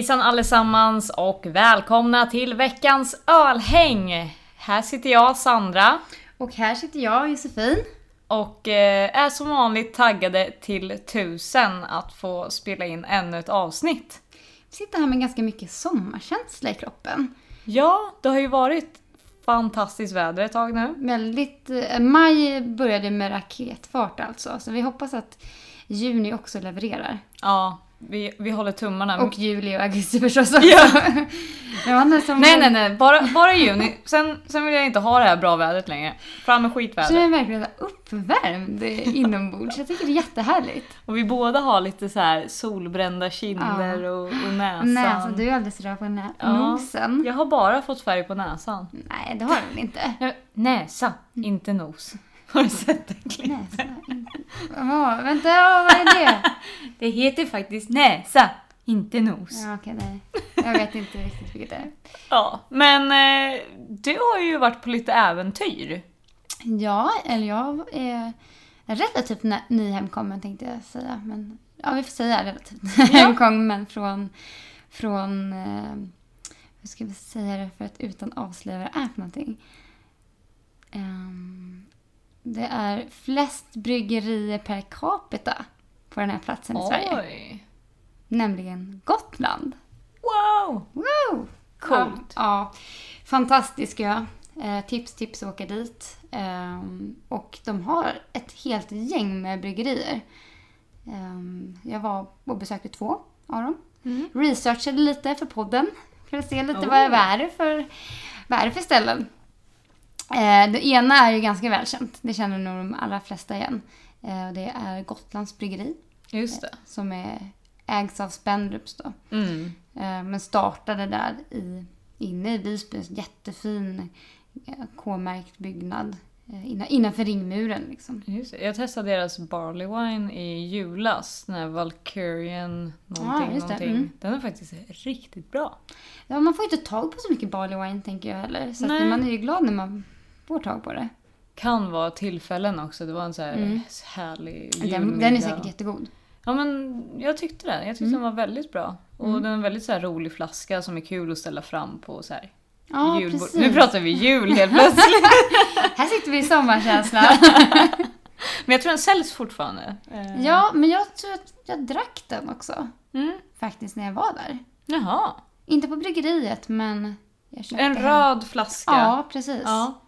Hejsan allesammans och välkomna till veckans ölhäng! Här sitter jag, Sandra, Och här sitter jag, Josefin. och eh, är som vanligt taggade till tusen att få spela in ännu ett avsnitt. Vi sitter här med ganska mycket sommarkänsla i kroppen. Ja, det har ju varit fantastiskt väder ett tag nu. Väldigt... Eh, maj började med raketfart alltså. Så vi hoppas att juni också levererar. Ja, vi, vi håller tummarna. Och juli och augusti förstås också. Ja. Som Nej, nej, nej, bara, bara juni. Sen, sen vill jag inte ha det här bra vädret längre. Fram med Jag skitväder. känner mig verkligen uppvärmd inombords. Jag tycker det är jättehärligt. Och vi båda har lite så här solbrända kinder och, och näsan. Näsan, du är alldeles röd på nä- Ja. nosen. Jag har bara fått färg på näsan. Nej, det har du väl inte? Ja, Näsa, inte nos. Har du sett det klippet? Näsa. Åh, vänta, vad är det? Det heter faktiskt näsa, inte nos. Ja, Ja, okej, nej. Jag vet inte riktigt vilket det är. men eh, du har ju varit på lite äventyr. Ja, eller jag är relativt nä- nyhemkommen tänkte jag säga. Men, ja, vi får säga relativt nyhemkommen från, från eh, hur ska vi säga det för att utan avslöja vad det är för någonting. Ehm, det är flest bryggerier per capita på den här platsen i Sverige. Oj! Nämligen Gotland. Wow! Woo! Coolt. Ja, ja. Fantastisk ö. Eh, tips, tips åka dit. Ehm, och de har ett helt gäng med bryggerier. Ehm, jag var och besökte två av dem. Mm. Researchade lite för podden. För att se lite Oh. vad, vad, är det för, vad är det för ställen. Eh, det ena är ju ganska välkänt. Det känner nog de allra flesta igen. Eh, det är Gotlands bryggeri. Just det. Som är, ägs av Spendrups då. Mm. Eh, Men startade där i, inne i Visby. En jättefin eh, K-märkt byggnad. eh, innan- Innanför ringmuren liksom. Just. Jag testade deras barley wine i julas. Den här Valkyrian någonting, Ah, någonting. Mm. Den är faktiskt riktigt bra. Ja, man får inte tag på så mycket barley wine tänker jag heller. Så man är ju glad när man får tag på det. Kan vara tillfällen också. Det var en så här Mm. härlig Den, den är säkert jättegod. Ja men jag tyckte den. Jag tyckte Mm. den var väldigt bra. Och Mm. den är en väldigt så här rolig flaska som är kul att ställa fram på så här Ja, julbord. precis. Nu pratar vi jul helt plötsligt. Här sitter vi i sommarkänsla. men jag tror den säljs fortfarande. Eh, ja, men jag tror att jag drack den också. Mm. Faktiskt när jag var där. Jaha. Inte på bryggeriet, men jag köpte En röd flaska. Ja, precis. Ja.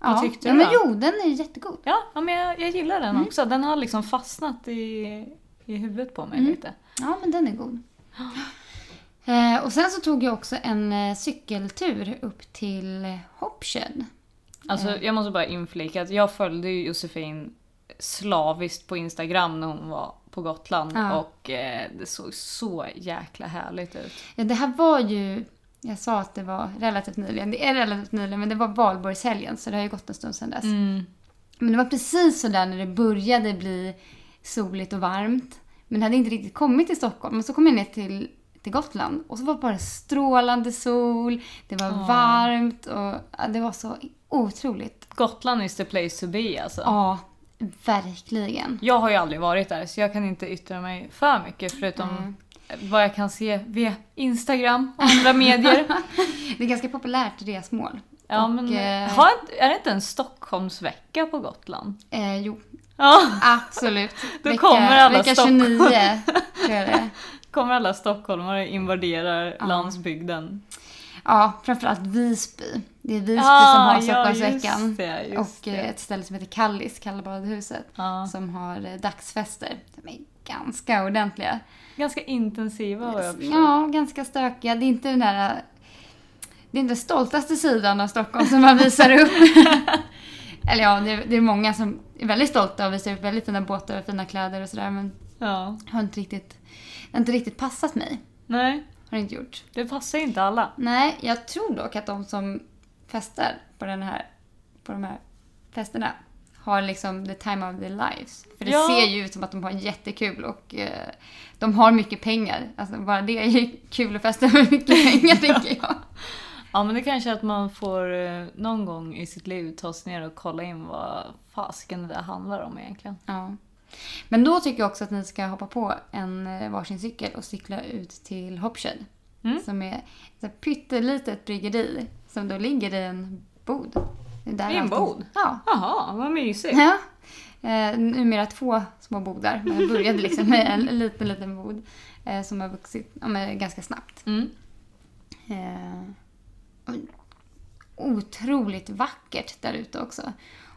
Ja. Vad tyckte ja, du men då? jo, den är jättegod. Ja, ja men jag, jag gillar den Mm. också. Den har liksom fastnat i, i huvudet på mig Mm. lite. Ja, men den är god. Eh, och sen så tog jag också en eh, cykeltur upp till eh, Hopshed. Alltså Mm. jag måste bara inflika att jag följde ju Josefin slaviskt på Instagram när hon var på Gotland. Ja. Och eh, det såg så jäkla härligt ut. Ja, det här var ju... Jag sa att det var relativt nyligen. Det är relativt nyligen, men det var valborgshelgen så det har ju gått en stund sedan dess. Mm. Men det var precis så där när det började bli soligt och varmt. Men det hade inte riktigt kommit till Stockholm. Men så kom jag ner till, till Gotland och så var det bara strålande sol, det var Ja. varmt och ja, det var så otroligt. Gotland is the place to be alltså. Ja, verkligen. Jag har ju aldrig varit där så jag kan inte yttra mig för mycket förutom Mm. Vad jag kan se via Instagram och andra medier. Det är ganska populärt resmål. Ja, Och, men eh, har, är det inte en Stockholmsvecka på Gotland? Eh, jo, Ja, absolut. Då kommer alla vecka Stockholm. 29 tror jag det kommer alla stockholmare invaderar Ja. landsbygden. Ja, framförallt Visby. Det är Visby Ja, som har ja, Stockholmsveckan. just det, just och eh, det. ett ställe som heter Kallis, Kallbadhuset. Ja. Som har eh, dagsfester. De är ganska ordentliga. Ganska intensiva vad jag förstår. Ja, ganska stökiga. Det är inte den där... Det är inte stoltaste sidan av Stockholm som man visar upp. Eller ja, det är, det är många som är väldigt stolta och visar upp väldigt fina båtar och fina kläder och sådär. Men Ja. har inte riktigt, det har inte riktigt passat mig. Nej, Har det inte gjort. det passar inte alla. Nej, jag tror dock att de som festar på, den här, på de här festerna har liksom the time of their lives. För det Ja. ser ju ut som att de har jättekul och eh, de har mycket pengar. Alltså bara det är ju kul att festa med mycket pengar tänker jag. Ja men det kanske är att man får eh, någon gång i sitt liv ta sig ner och kolla in vad fasken det där handlar om egentligen. Ja. Men då tycker jag också att ni ska hoppa på en eh, varsin cykel och cykla ut till Hopshed. Mm. Som är ett pyttelitet bryggeri som då ligger i en bod. I en bod? Ja. Jaha, vad mysigt. ja. Eh, numera två små bodar. Men jag började liksom med en liten, liten bod eh, som har vuxit ja, ganska snabbt. Mm. Eh, otroligt vackert där ute också.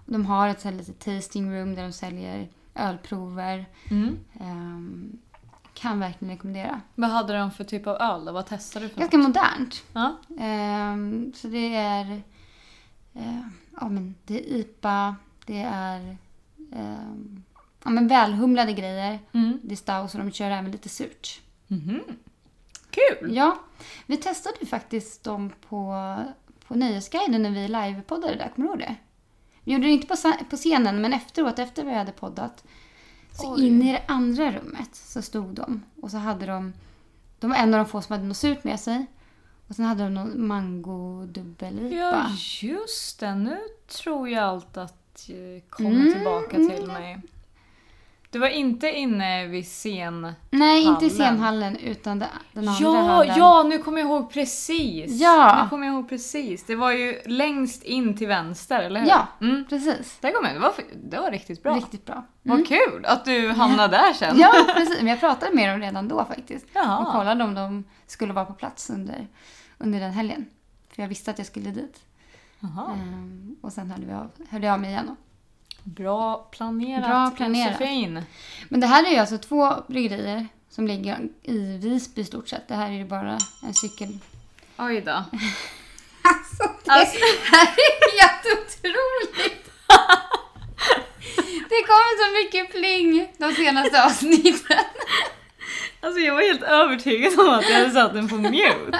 De har ett så här litet tasting room där de säljer ölprover. Mm. Eh, kan verkligen rekommendera. Vad hade de för typ av öl då? Vad testade du för Ganska något? modernt. Ja. Ehm, så det är... eh, ja, men det är IPA, det är ehm, ja, men välhumlade grejer. Mm. Det är stout och de kör även lite surt. Mhm. Kul! Ja, vi testade ju faktiskt dem på, på Nöjesguiden när vi livepoddade där, kommer du ihåg det? Vi gjorde det inte på, på scenen, men efteråt, efter vi hade poddat. Så Oj. in i det andra rummet så stod de och så hade de... De var en av de få som hade något surt med sig. Och sen hade de någon mango dubbel Ja, just det. Nu tror jag allt att eh, komma Mm, tillbaka mm. till mig. Du var inte inne vid scen... Nej, inte i Hallen. scenhallen utan den andra Ja, hallen. ja, nu kommer jag ihåg precis. Ja. Nu kommer jag ihåg precis. Det var ju längst in till vänster, eller hur? Ja. Mm. Precis. Där kom jag. Det var, det var riktigt bra. Riktigt bra. Vad kul att du hamnade där sen. Ja, precis. Men jag pratade med dem redan då faktiskt. Jaha. Och kollade om de skulle vara på plats under, under den helgen. För jag visste att jag skulle dit. Jaha. Ehm, och sen hörde, vi av, hörde jag av mig igen. då. Bra planerat, Bra planerat. Josefin. Men det här är ju alltså två bryggerier som ligger i Visby i stort sett. Det här är ju bara en cykel... Oj då. Alltså, det Alltså- här är helt otroligt! Det kommer så mycket pling de senaste avsnitten. Alltså jag var helt övertygad om att jag hade satt den på mute.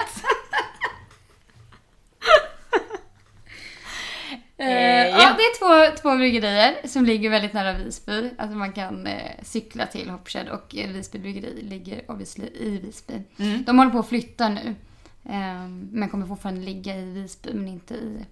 Eh, Eh, ja. ja. det är två, två bryggerier som ligger väldigt nära Visby. Alltså man kan eh, cykla till Hoppshed och Visby bryggeri ligger obviously i Visby. Mm. De håller på att flytta nu. Eh, men kommer fortfarande ligga i Visby men inte i...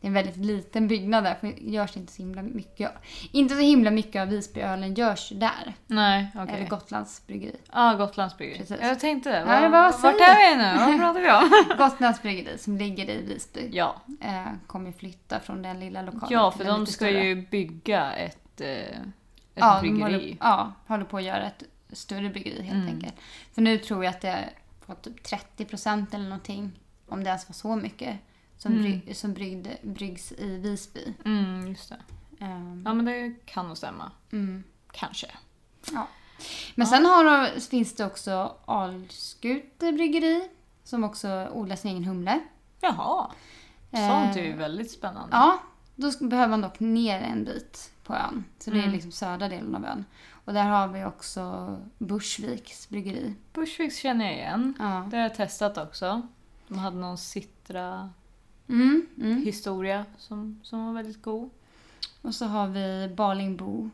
Det är en väldigt liten byggnad där för det görs inte så himla mycket. Inte så himla mycket av Visbyölen görs där. Nej, okej. Eller Gotlands bryggeri. Ja, Gotlands bryggeri. Precis. Jag tänkte, Ja, vad, jag bara vart är vi nu? Vad pratar vi om? Gotlands bryggeri som ligger i Visby. ja. Eh, kommer flytta från den lilla lokalen ja, för de ska större. ju bygga ett, eh, ett ja, bryggeri. håller, ja, håller på att göra ett större bryggeri helt Mm. enkelt. För nu tror jag att det är på typ 30 procent eller någonting, om det ens var så mycket, som, Mm. bry, som bryggde, bryggs i Visby. Mm, just det. Ehm, Ja, men det kan nog stämma. mm. Kanske. Men sen har finns det också Alskute bryggeri, som också odlar sin egen humle. Jaha. Sånt är ju väldigt spännande. Ja, då behöver man dock ner en bit på ön. Så det är Mm. liksom södra delen av ön. Och där har vi också Bursviks bryggeri. Bushwicks känner jag igen. Ja. Det har jag testat också. De hade någon Citra-historia Mm, mm. som, som var väldigt god. Och så har vi Balingbo.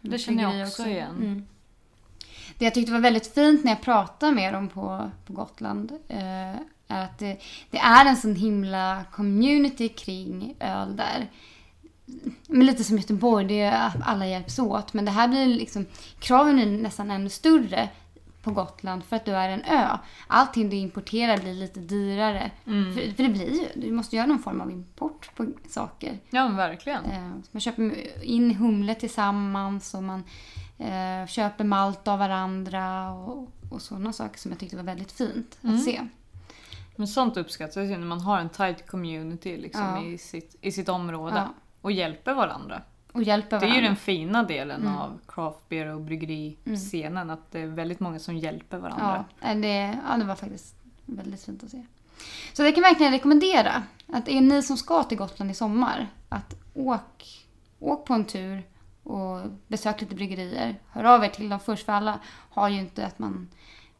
Det känner jag också igen. Mm. Det jag tyckte var väldigt fint när jag pratade med dem på, på Gotland eh, är att det, det är en sån himla community kring öl där. Men lite som Göteborg, det är att alla hjälps åt. Men det här blir liksom, kraven är nästan ännu större på Gotland för att du är en ö. Allting du importerar blir lite dyrare. Mm. För, för det blir ju, du måste göra någon form av import på saker. Ja, verkligen. Eh, man köper in humle tillsammans och man eh, köper malt av varandra och, och sådana saker som jag tyckte var väldigt fint Mm. att se. Men sånt uppskattas ju när man har en tight community liksom, Ja. i, sitt, i sitt område. Ja. Och hjälper varandra. Och hjälper Det är varandra. ju den fina delen Mm. av craft beer och bryggeriscenen. Att det är väldigt många som hjälper varandra. ja, det, ja, det var faktiskt väldigt fint att se. Så det kan jag verkligen rekommendera. Att är ni som ska till Gotland i sommar, att åk, åk på en tur och besök lite bryggerier. Hör av er till dem först, för alla har ju inte att man,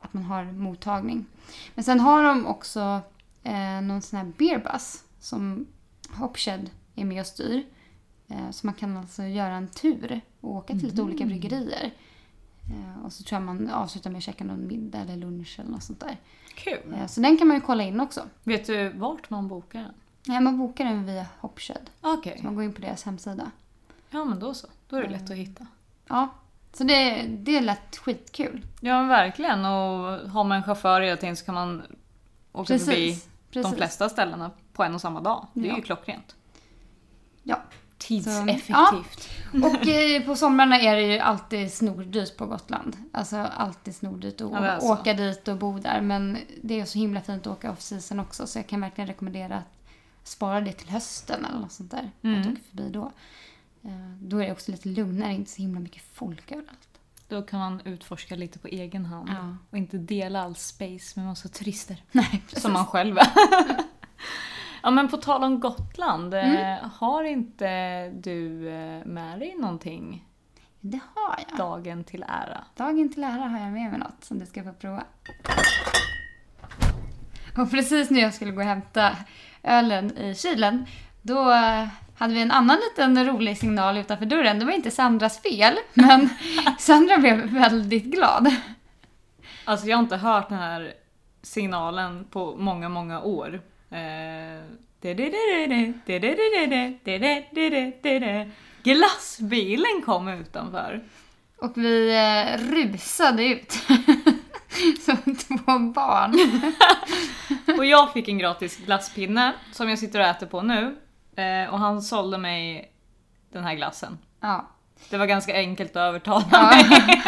att man har mottagning. Men sen har de också eh, någon sån här beerbus som Hopshed är med och styr. Eh, så man kan alltså göra en tur och åka till lite olika bryggerier. Eh, och så tror jag man avslutar med att käka någon middag eller lunch eller något sånt där. Kul! Eh, så den kan man ju kolla in också. Vet du vart man bokar den? Ja, man bokar den via Hopshed. Okej. Så man går in på deras hemsida. Ja, men då så. Då är det lätt att hitta. Ja, så det, det lät skitkul. Ja, men verkligen. Och har man en chaufför hela tiden så kan man åka förbi Precis. de Precis. flesta ställena på en och samma dag. Det är Ja. ju klockrent. Ja. Tidseffektivt. Och eh, på somrarna är det ju alltid snordyrt på Gotland. Alltså alltid snordyrt att Ja, det är så. åka dit och bo där. Men det är så himla fint att åka off-season också. Så jag kan verkligen rekommendera att spara det till hösten eller något sånt där. Mm. Att åka förbi då. Eh, Då är det också lite lugnare, inte så himla mycket folk överallt. Då kan man utforska lite på egen hand. Ja. Och inte dela all space med massa turister. Nej, precis. Som man själv är. ja men på tal om Gotland. eh, Mm. Har inte du eh, med dig någonting Det har jag. dagen till ära? Dagen till ära har jag med mig något som du ska få prova. Och precis när jag skulle gå och hämta ölen i kylen, då eh, hade vi en annan liten rolig signal utanför dörren. Det var inte Sandras fel, men Sandra blev väldigt glad. Alltså jag har inte hört den här signalen på många, många år. Eh, Glassbilen kom utanför. Och vi eh, rusade ut. Som två barn. Och jag fick en gratis glasspinne som jag sitter och äter på nu. Eh, och han sålde mig den här glassen. Ja. Det var ganska enkelt att övertala Ja. mig.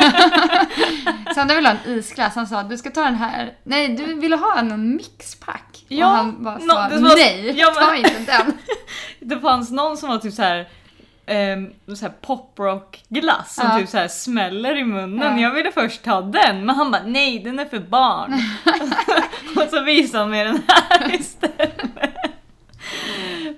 Sandra ville ha en isglass. Han sa du ska ta den här. Nej, du ville ha en mixpack. Ja, och han bara sa det var- nej, ja, men- ta inte den. Det fanns någon som var typ så här. Um, så här poprock-glass som Ja. typ så här smäller i munnen. Ja. Jag ville först ta den men han bara nej den är för barn. och så visade han mig den här istället.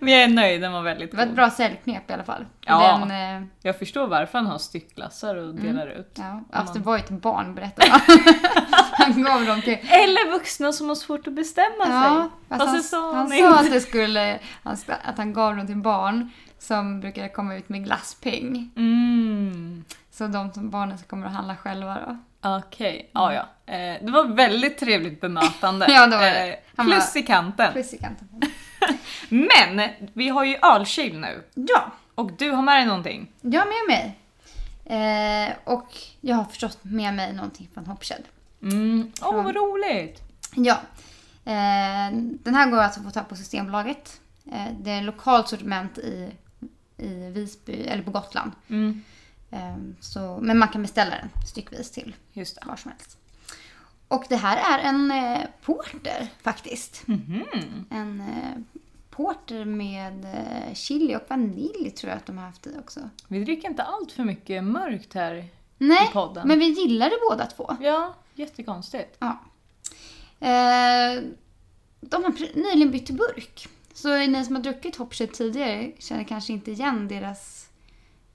Men jag är nöjd, den var väldigt Det var ett god. bra säljknep i alla fall. Ja. Den, eh, Jag förstår varför han har styckglassar och Mm. delar ut. ja, alltså det var ju ett barn berättade han. han gav dem till... Eller vuxna som har svårt att bestämma Ja, sig. det han, sa han han sa att det skulle, att han gav dem till barn som brukar komma ut med glasspeng. Mm. Så de som barnen som kommer att handla själva då. Okej, ja ja. Eh, det var väldigt trevligt bemötande. Ja, det var det. Eh, plus i kanten. Plus i kanten. Men vi har ju ölkyl nu. Ja, Och du har med dig någonting. jag har med mig. Eh, och jag har förstås med mig någonting från Hopshed. Mm. Åh, Från- vad roligt! Ja. Eh, den här går alltså att få tag på Systembolaget. Eh, det är lokalt sortiment i, i Visby, eller på Gotland. Mm. Eh, så, men man kan beställa den styckvis till Just det. var som helst. Och det här är en eh, porter faktiskt. Mhm. En eh, porter med eh, chili och vanilj tror jag att de har haft i också. Vi dricker inte allt för mycket mörkt här Nej, i podden. men vi gillar det båda två. Ja, jättekonstigt. Ja. Eh, de har nyligen bytt till burk. Så ni som har druckit Hopshed tidigare känner kanske inte igen deras,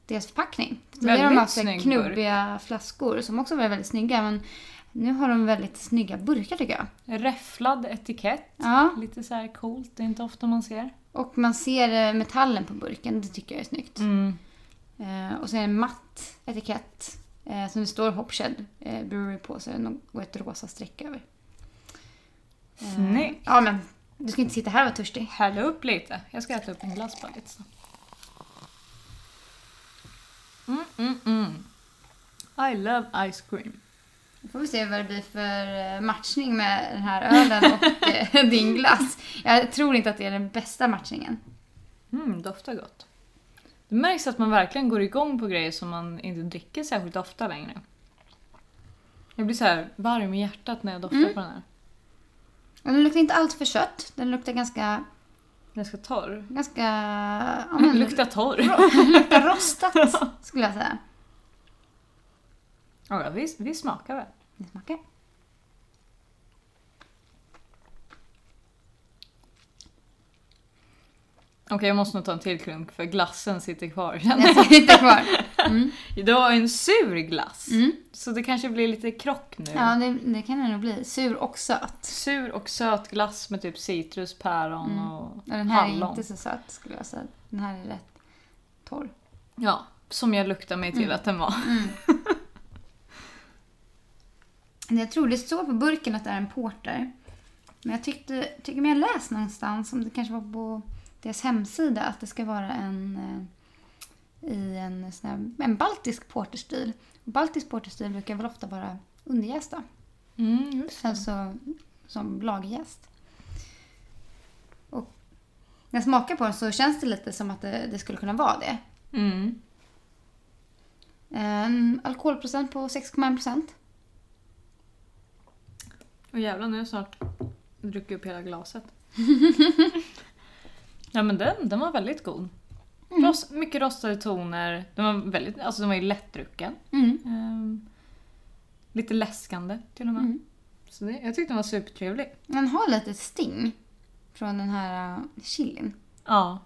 deras förpackning. Tidigare har de haft knubbiga flaskor som också var väldigt snygga. Men nu har de väldigt snygga burkar tycker jag. Räfflad etikett. Ja, Lite så här coolt, det är inte ofta man ser. och man ser eh, metallen på burken. Det tycker jag är snyggt. Mm. Eh, och så är det en matt etikett eh, som det står Hopshed eh, Brewery på. Så det och ett rosa streck över. Eh, Snyggt. Ja, men du ska inte sitta här och vara törstig. Häll upp lite. Jag ska äta upp en glass bara lite snabbt. Mm, mm, mm. I love ice cream. Då får vi se vad det blir för eh, matchning med den här ölen och eh, din glass. Jag tror inte att det är den bästa matchningen. Mm, doftar gott. Det märks att man verkligen går igång på grejer som man inte dricker särskilt ofta längre. Jag blir så här varm i hjärtat när jag doftar Mm. på den här. Den luktar inte allt för sött. Den luktar ganska... Ganska torr. ganska ja, men, Luktar torr. luktar rostat skulle jag säga. Ja, vi, vi smakar väl. Det smakar. Okej, jag måste nog ta en till klunk för glassen sitter kvar. Den sitter kvar. Mm. Var en sur glass. Mm. Så det kanske blir lite krock nu. Ja, det, det kan det nog bli. Sur och söt. Sur och söt glass med typ citrus, päron Mm. och Och den här hallon. är inte så söt skulle jag säga. Den här är rätt torr. Ja, som jag luktar mig till Mm. att den var. Men Jag tror det står på burken att det är en porter. Men jag tyckte, tycker mig jag läst någonstans, om det kanske var på deras hemsida, att det ska vara en eh, i en, sån här, en baltisk porterstil. Och Baltisk porterstil brukar väl ofta vara underjästa, Mm, alltså som lagjäst. när jag smakar på den så känns det lite som att det, det skulle kunna vara det. Mm. En alkoholprocent på 6,1 procent. Och jävlar, nu har jag snart druckit upp hela glaset. ja men den, den var väldigt god. Rost, mycket rostade toner. Den var väldigt, alltså den var ju lättdrucken. Mm. Ehm, lite läskande till och med. Mm. Så det, jag tyckte den var supertrevlig. Den har lite sting från den här uh, chilin. Ja.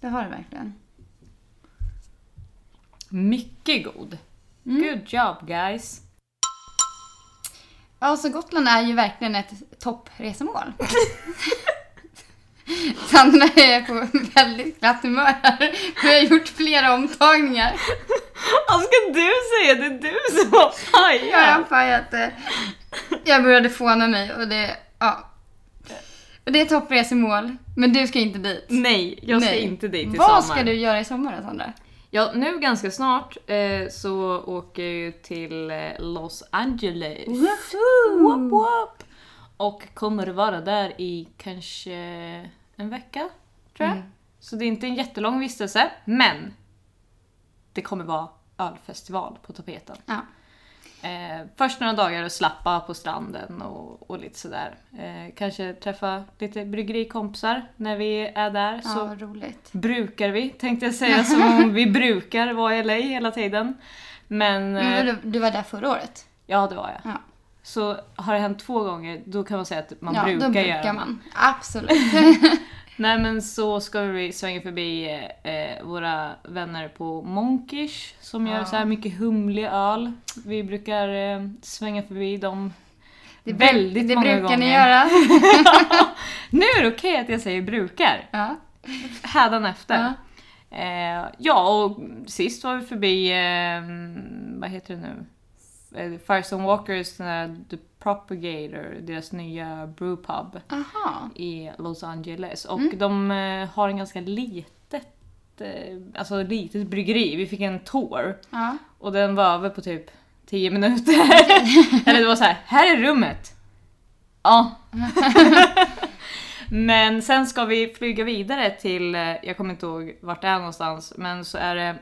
Det har det verkligen. Mycket god. Mm. Good job guys. Ja, så Gotland är ju verkligen ett toppresemål. Sandra är på väldigt glatt humör här. Vi har gjort flera omtagningar. Vad ska du säga? Det är du som har Jag har pajat. pajat det. Jag började fåna mig och det, ja. Och det är toppresemål, men du ska inte dit. Nej, jag ska Nej. inte dit i Vad sommar. ska du göra i sommar då, Sandra? Ja, nu ganska snart eh, så åker jag ju till eh, Los Angeles. Whoop, whoop. Och kommer vara där i kanske en vecka, tror jag. Mm. Så det är inte en jättelång vistelse, men det kommer vara ölfestival på tapeten. Ja. Eh, först några dagar och slappa på stranden och, och lite sådär. Eh, kanske träffa lite bryggerikompisar när vi är där. Ja, Så roligt. brukar vi, tänkte jag säga, som om vi brukar vara i LA hela tiden. Men, Men eh, du, du var där förra året? ja det var jag. Ja. Så har det hänt två gånger, då kan man säga att man ja, brukar, då brukar göra man. Absolut. Nej men så ska vi svänga förbi eh, våra vänner på Monkish som gör Ja. så här mycket humlig öl. Vi brukar eh, svänga förbi dem Det, väldigt det många brukar gånger. ni göra. Nu är det okej att jag säger brukar. Ja. Hädanefter. Ja. Eh, ja, och sist var vi förbi, eh, vad heter det nu? Eh, Firestone Walkers, den The Propagator, deras nya brewpub Aha. i Los Angeles. Och Mm. de eh, har en ganska litet, eh, alltså litet bryggeri. Vi fick en tour Ja. och den var över på typ 10 minuter. Eller det var så här, här är rummet. Ja. men sen ska vi flyga vidare till, jag kommer inte ihåg vart det är någonstans, men så är det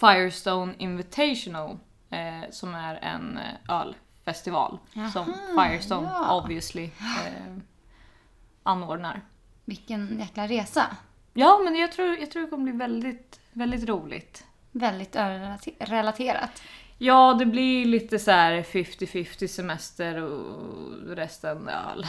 Firestone Invitational eh, som är en eh, ölfestival som Jaha, Firestone ja. obviously eh, anordnar. Vilken jäkla resa. Ja, men jag tror, jag tror det kommer bli väldigt, väldigt roligt. Väldigt ölrelaterat. Ja, det blir lite så här 50-50 semester och resten öl.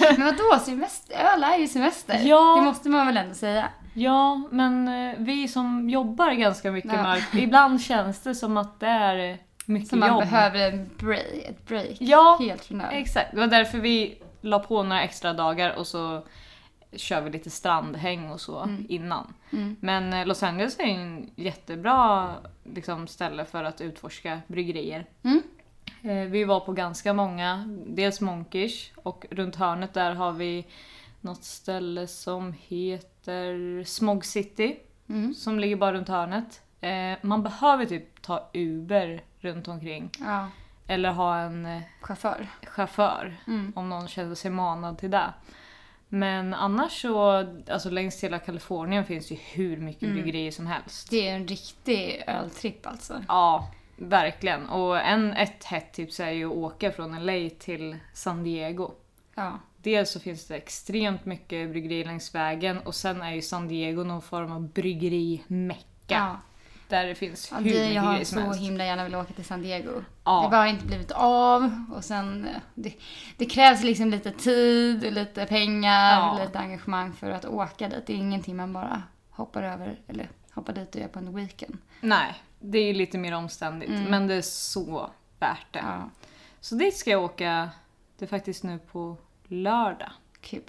Men vadå, semester? Öl är ju semester. Ja. Det måste man väl ändå säga. Ja, men eh, vi som jobbar ganska mycket Ja. med ibland känns det som att det är mycket Så man jobb. behöver en break, ett break. Ja, Helt från exakt. Det var därför vi la på några extra dagar och så kör vi lite strandhäng och så Mm. innan. Mm. Men eh, Los Angeles är ju en jättebra liksom, ställe för att utforska bryggerier. Mm. Eh, Vi var på ganska många, dels Monkish och runt hörnet där har vi något ställe som heter Smog City Mm. som ligger bara runt hörnet. Eh, Man behöver typ ta Uber runt omkring Ja, eller ha en eh, chaufför. chaufför Mm. om någon känner sig manad till det. Men annars så, alltså längs hela Kalifornien finns ju hur mycket Mm. bryggerier som helst. Det är en riktig öltripp alltså. Ja, verkligen. Och en, ett hett tips är ju att åka från LA till San Diego. Ja. Dels så finns det extremt mycket bryggerier längs vägen och sen är ju San Diego någon form av bryggerimecka. ja. Där det finns ja hur det, mycket jag har grejer som så helst. himla gärna velat åka till San Diego. Det Ja. har bara inte blivit av. Och sen, eh, det, det krävs liksom lite tid, lite pengar, Ja. lite engagemang för att åka dit. Det är ingenting man bara hoppar över eller hoppar dit och gör på en weekend. Nej, det är lite mer omständigt Mm. men det är så värt det. Ja, Så dit ska jag åka, det är faktiskt nu på lördag. kul.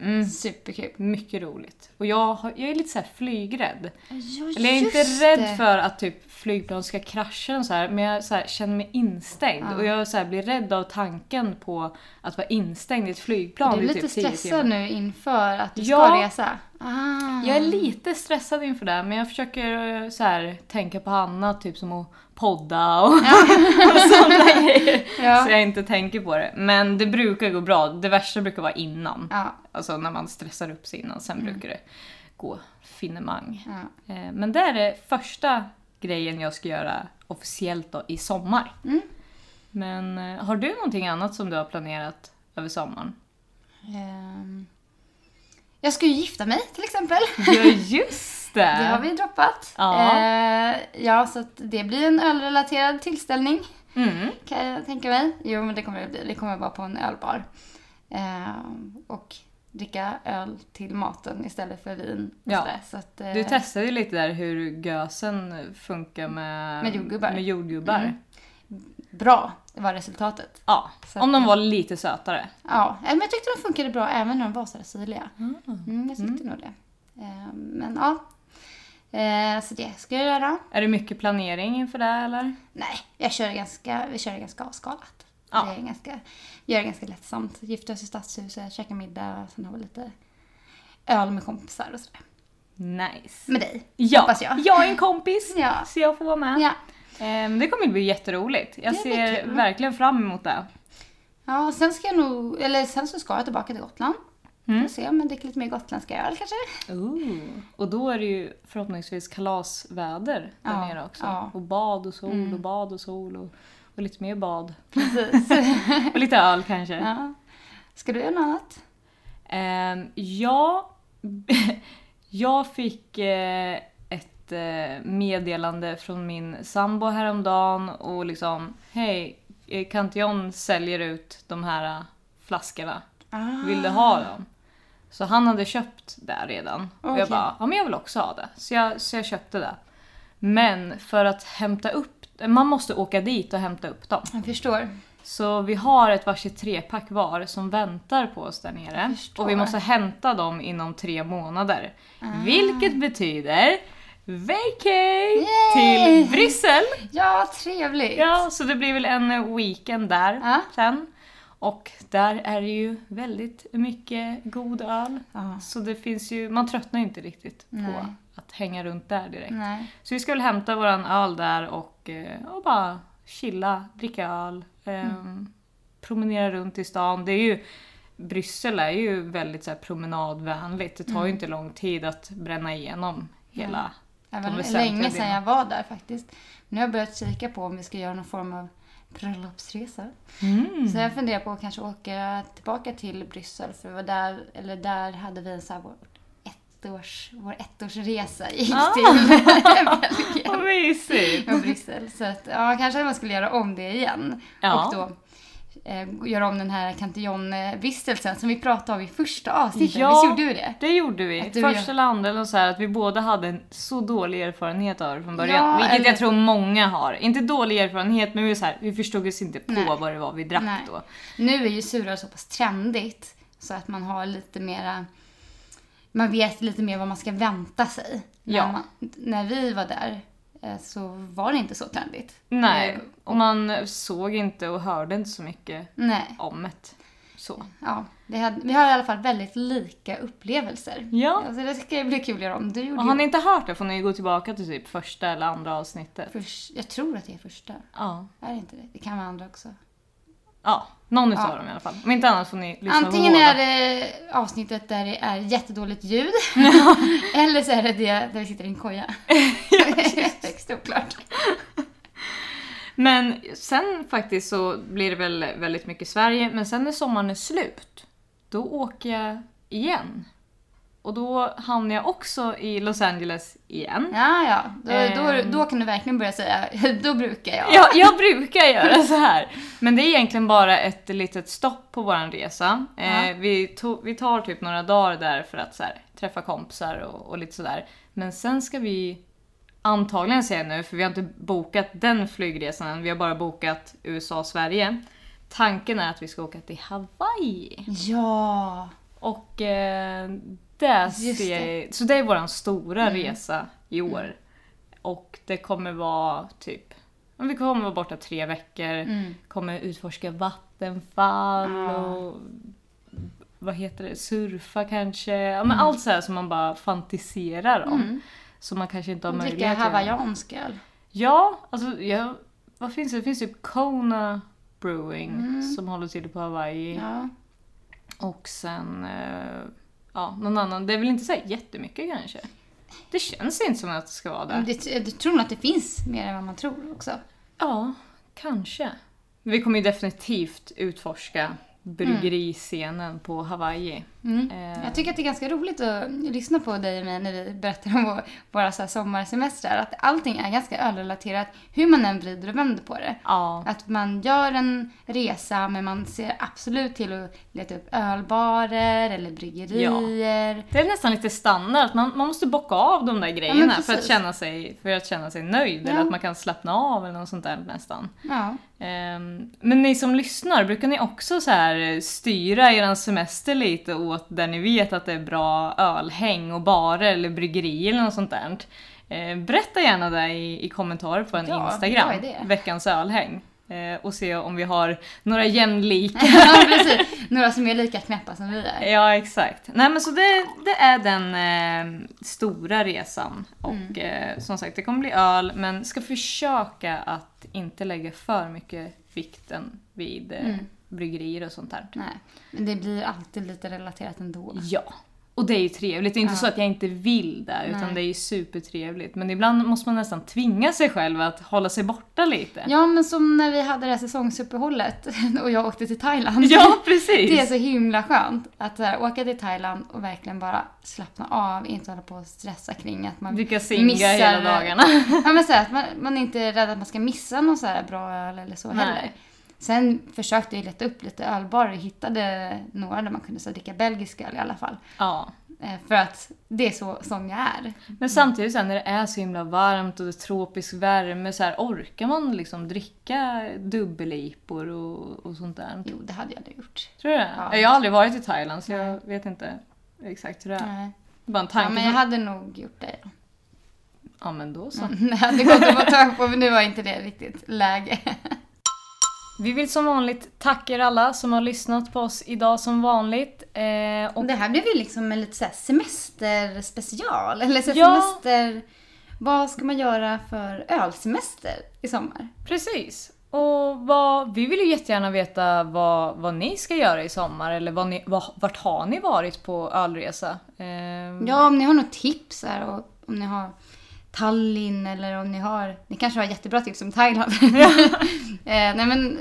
Mm. Superkul. Mycket roligt. Och jag, har, jag är lite så här flygrädd. Ja, Eller jag är inte rädd det. för att typ flygplan ska krascha och så här, men jag så här, känner mig instängd. Ja. Och jag så här, blir rädd av tanken på att vara instängd i ett flygplan Du är lite typ 10 stressad nu inför att du Ja. ska resa. Ah. Jag är lite stressad inför det, men jag försöker eh, så här, tänka på annat, typ som att podda och, och sådana grejer. Ja. Så jag inte tänker på det. Men det brukar gå bra. Det värsta brukar vara innan. Ja. Alltså när man stressar upp sig innan. Sen brukar det gå finemang. Ja. Eh, Men det är det första grejen jag ska göra officiellt då, i sommar. Mm. Men eh, har du någonting annat som du har planerat över sommaren? Ehm. Jag ska ju gifta mig till exempel. Ja, just det! Det har vi droppat. Ja. Eh, ja, så att det blir en ölrelaterad tillställning Mm. kan jag tänka mig. Jo, men det kommer det bli. Det kommer vara på en ölbar. Eh, och dricka öl till maten istället för vin. Ja. Så att, eh, Du testade ju lite där hur gösen funkar med, Med jordgubbar. Med jordgubbar. Mm. Bra var resultatet. Ja, Så om de var lite sötare. Ja, eh, men jag tyckte de funkade bra även när de var så här syrliga. Mm. Mm, jag tyckte nog det. Eh, men ja. Eh, så det ska jag göra. Är det mycket planering inför det eller? Nej, jag kör ganska, vi kör ganska avskalat. Ja. Det är ganska, gör det ganska lättsamt. Gifter oss i stadshuset, käkar middag, sen har vi lite öl med kompisar och sådär. Nice. Med dig, Ja, hoppas jag. jag är en kompis Ja. så jag får vara med. Ja. Ehm, det kommer bli jätteroligt. Jag Det ser verkligen fram emot det. ja, sen ska jag nog, eller sen så ska jag tillbaka till Gotland. Mm. Får se om jag dricker lite mer gotländska öl kanske. Ooh. Och då är det ju förhoppningsvis kalasväder där Ja, nere också. ja. Och bad och sol Mm. och bad och sol och, och lite mer bad. Precis. Och lite öl kanske. ja. Ska du göra något annat? Ehm, ja, jag fick eh, ett eh, meddelande från min sambo häromdagen och liksom Hej, eh, Cantillon säljer ut de här eh, flaskorna. Ah. Vill du ha dem? Så han hade köpt det redan. Och jag bara, ja men jag vill också ha det. Så jag, så jag köpte det. Men för att hämta upp, man måste åka dit och hämta upp dem. Jag förstår. Så vi har ett varsitt trepack var som väntar på oss där nere. Och vi måste hämta dem inom tre månader. Ah. Vilket betyder vacay Yay! till Bryssel. Ja, trevligt. Ja, så det blir väl en weekend där Ja. sen. Och där är det ju väldigt mycket god öl. Ja. Så det finns ju, man tröttnar ju inte riktigt Nej. på att hänga runt där direkt. Nej. Så vi ska väl hämta våran öl där och, eh, och bara chilla, dricka öl, ehm, promenera runt i stan. Det är ju, Bryssel är ju väldigt så promenadvänligt. Det tar ju inte lång tid att bränna igenom hela... Det De var länge sedan jag var där faktiskt. Nu har jag börjat kika på om vi ska göra någon form av bröllopsresa. Mm. Så jag funderar på att kanske åka tillbaka till Bryssel för var där, eller där hade vi en så här vår, ettårs, vår ettårsresa gick Ah. till Vad Belgien mysigt! och Bryssel. Så att, ja, kanske man skulle göra om det igen. Ja. Och då eh, göra om den här Cantillon-vistelsen som vi pratade om i första avsnittet. Ja. Visst gjorde du det? Det gjorde vi. Att Första gör- andra eller så här, att vi båda hade en så dålig erfarenhet av det från början. Ja, vilket eller- jag tror många har. Inte dålig erfarenhet men vi, så här, vi förstod oss inte på Nej. vad det var vi drack Nej. då. Nu är ju suröl så pass trendigt så att man har lite mera man vet lite mer vad man ska vänta sig. Ja. När, man, när vi var där så var det inte så trendigt. Nej, Eh, och man såg inte och hörde inte så mycket Nej. om det. Så. Ja, det hade, vi har i alla fall väldigt lika upplevelser. Ja. Alltså, det ska bli kul att göra om. Du gjorde Och har ni inte hört det får ni gå tillbaka till typ första eller andra avsnittet. först, jag tror att det är första. Ja. Är det inte det? Det kan vara andra också. Ja, någon utav Ja. dem i alla fall. Om inte annat får ni lyssna Antingen på båda. är det avsnittet där det är jättedåligt ljud. eller så är det det där vi sitter i en koja. Högst oklart. Men sen faktiskt så blir det väl väldigt mycket Sverige, men sen när sommaren är slut, då åker jag igen. Och då hamnar jag också i Los Angeles igen. Ja, ja. Då, då, Ehm. då kan du verkligen börja säga, då brukar jag. Ja, jag brukar göra så här. Men det är egentligen bara ett litet stopp på våran resa. Eh, Ja. vi, to- vi tar typ några dagar där för att så här, träffa kompisar och, och lite sådär. Men sen ska vi antagligen säga nu, för vi har inte bokat den flygresan än, vi har bara bokat USA-Sverige. Tanken är att vi ska åka till Hawaii. Ja. Och eh, det ser Så det är vår stora Mm. resa i år. Och det kommer vara typ, vi kommer vara borta tre veckor, Mm. kommer utforska vattenfall Ja. och vad heter det, surfa kanske. Ja, men Mm. Allt så här som man bara fantiserar om. Som man kanske inte har möjlighet Dricka att göra. hawaiiansk öl. Ja, alltså jag, vad finns det? Det finns typ Kona Brewing Mm. som håller till på Hawaii. Ja. Och sen, eh, ja, någon annan. Det är väl inte så här jättemycket kanske. Det känns inte som att det ska vara det. Det, jag tror nog att det finns mer än vad man tror också. Ja, kanske. Vi kommer ju definitivt utforska bryggeriscenen på Hawaii. Mm. Eh, Jag tycker att det är ganska roligt att lyssna på dig och mig när vi berättar om vår, våra så sommarsemestrar. Att allting är ganska ölrelaterat, hur man än vrider och vänder på det. Ja, Att man gör en resa men man ser absolut till att leta upp ölbarer eller bryggerier. det är nästan lite standard man, man måste bocka av de där grejerna för, att känna sig, för att känna sig nöjd. Ja. Eller att man kan slappna av eller något sånt där nästan. Ehm, Men ni som lyssnar, brukar ni också så här styra er semester lite åt där ni vet att det är bra ölhäng och barer eller bryggerier eller något sånt där? Eh, Berätta gärna det i, i kommentarer på en Ja, Instagram, veckans ölhäng. Eh, Och se om vi har några jämlika. ja, precis. Några som är lika knäppa som vi är. Ja, exakt. Nej men så det, det är den eh, stora resan. Och eh, som sagt, det kommer bli öl, men ska försöka att inte lägga för mycket vikten vid eh, Mm. bryggerier och sånt där. Nej, men det blir alltid lite relaterat ändå. Ja. Och det är ju trevligt. Det är inte Ja. så att jag inte vill det, utan Nej. det är ju supertrevligt. Men ibland måste man nästan tvinga sig själv att hålla sig borta lite. Ja, men som när vi hade det här säsongsuppehållet och jag åkte till Thailand. Ja, precis! Det är så himla skönt att här, åka till Thailand och verkligen bara slappna av, inte hålla på och stressa kring att man Dricka singa missar- hela dagarna. Ja men så här, att man, man är inte rädd att man ska missa någon så här bra öl eller så Nej. heller. Sen försökte jag leta upp lite ölbarer och hittade några där man kunde så dricka belgisk öl i alla fall. Ja. Eh, För att det är så som jag är. Men samtidigt sen när det är så himla varmt och det är tropisk värme, så här, orkar man liksom dricka dubbelipor och, och sånt där? Jo, det hade jag aldrig gjort. Tror du det? Ja. Jag har aldrig varit i Thailand så jag vet inte exakt hur det är. Nej. Bara en Ja, tanke. men jag hade nog gjort det. Ja. ja men då så. Mm, Det hade gått att få tag på men nu var inte det riktigt läge. Vi vill som vanligt tacka er alla som har lyssnat på oss idag som vanligt. Eh, och det här blev ju liksom en lite semesterspecial. Eller här Ja. semester... Vad ska man göra för ölsemester i sommar? Precis. Och vad, vi vill ju jättegärna veta vad, vad ni ska göra i sommar eller vad ni, vad, vart har ni varit på ölresa? Eh, Ja, om ni har något tips här och om ni har Tallinn eller om ni har... Ni kanske har jättebra tips om Thailand. eh, nej men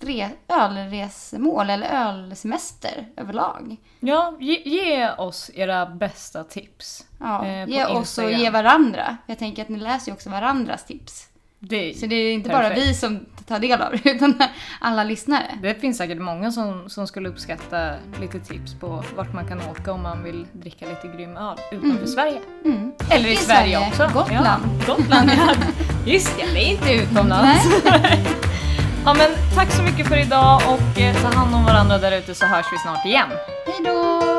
re, ölresmål eller ölsemester överlag. Ja, ge, ge oss era bästa tips. Ja, Eh, ge oss och ge varandra. Jag tänker att ni läser ju också varandras tips. Det, Så det är inte bara Perfekt. vi som tar del av det, utan alla lyssnare. det finns säkert många som, som skulle uppskatta lite tips på vart man kan åka om man vill dricka lite grym öl utanför Sverige. Mm. Eller i, I Sverige, Sverige. också. Gotland. Ja, Gotland, ja. Just det, det är inte utomlands. ja, men tack så mycket för idag och eh, ta hand om varandra där ute så hörs vi snart igen. Hej då!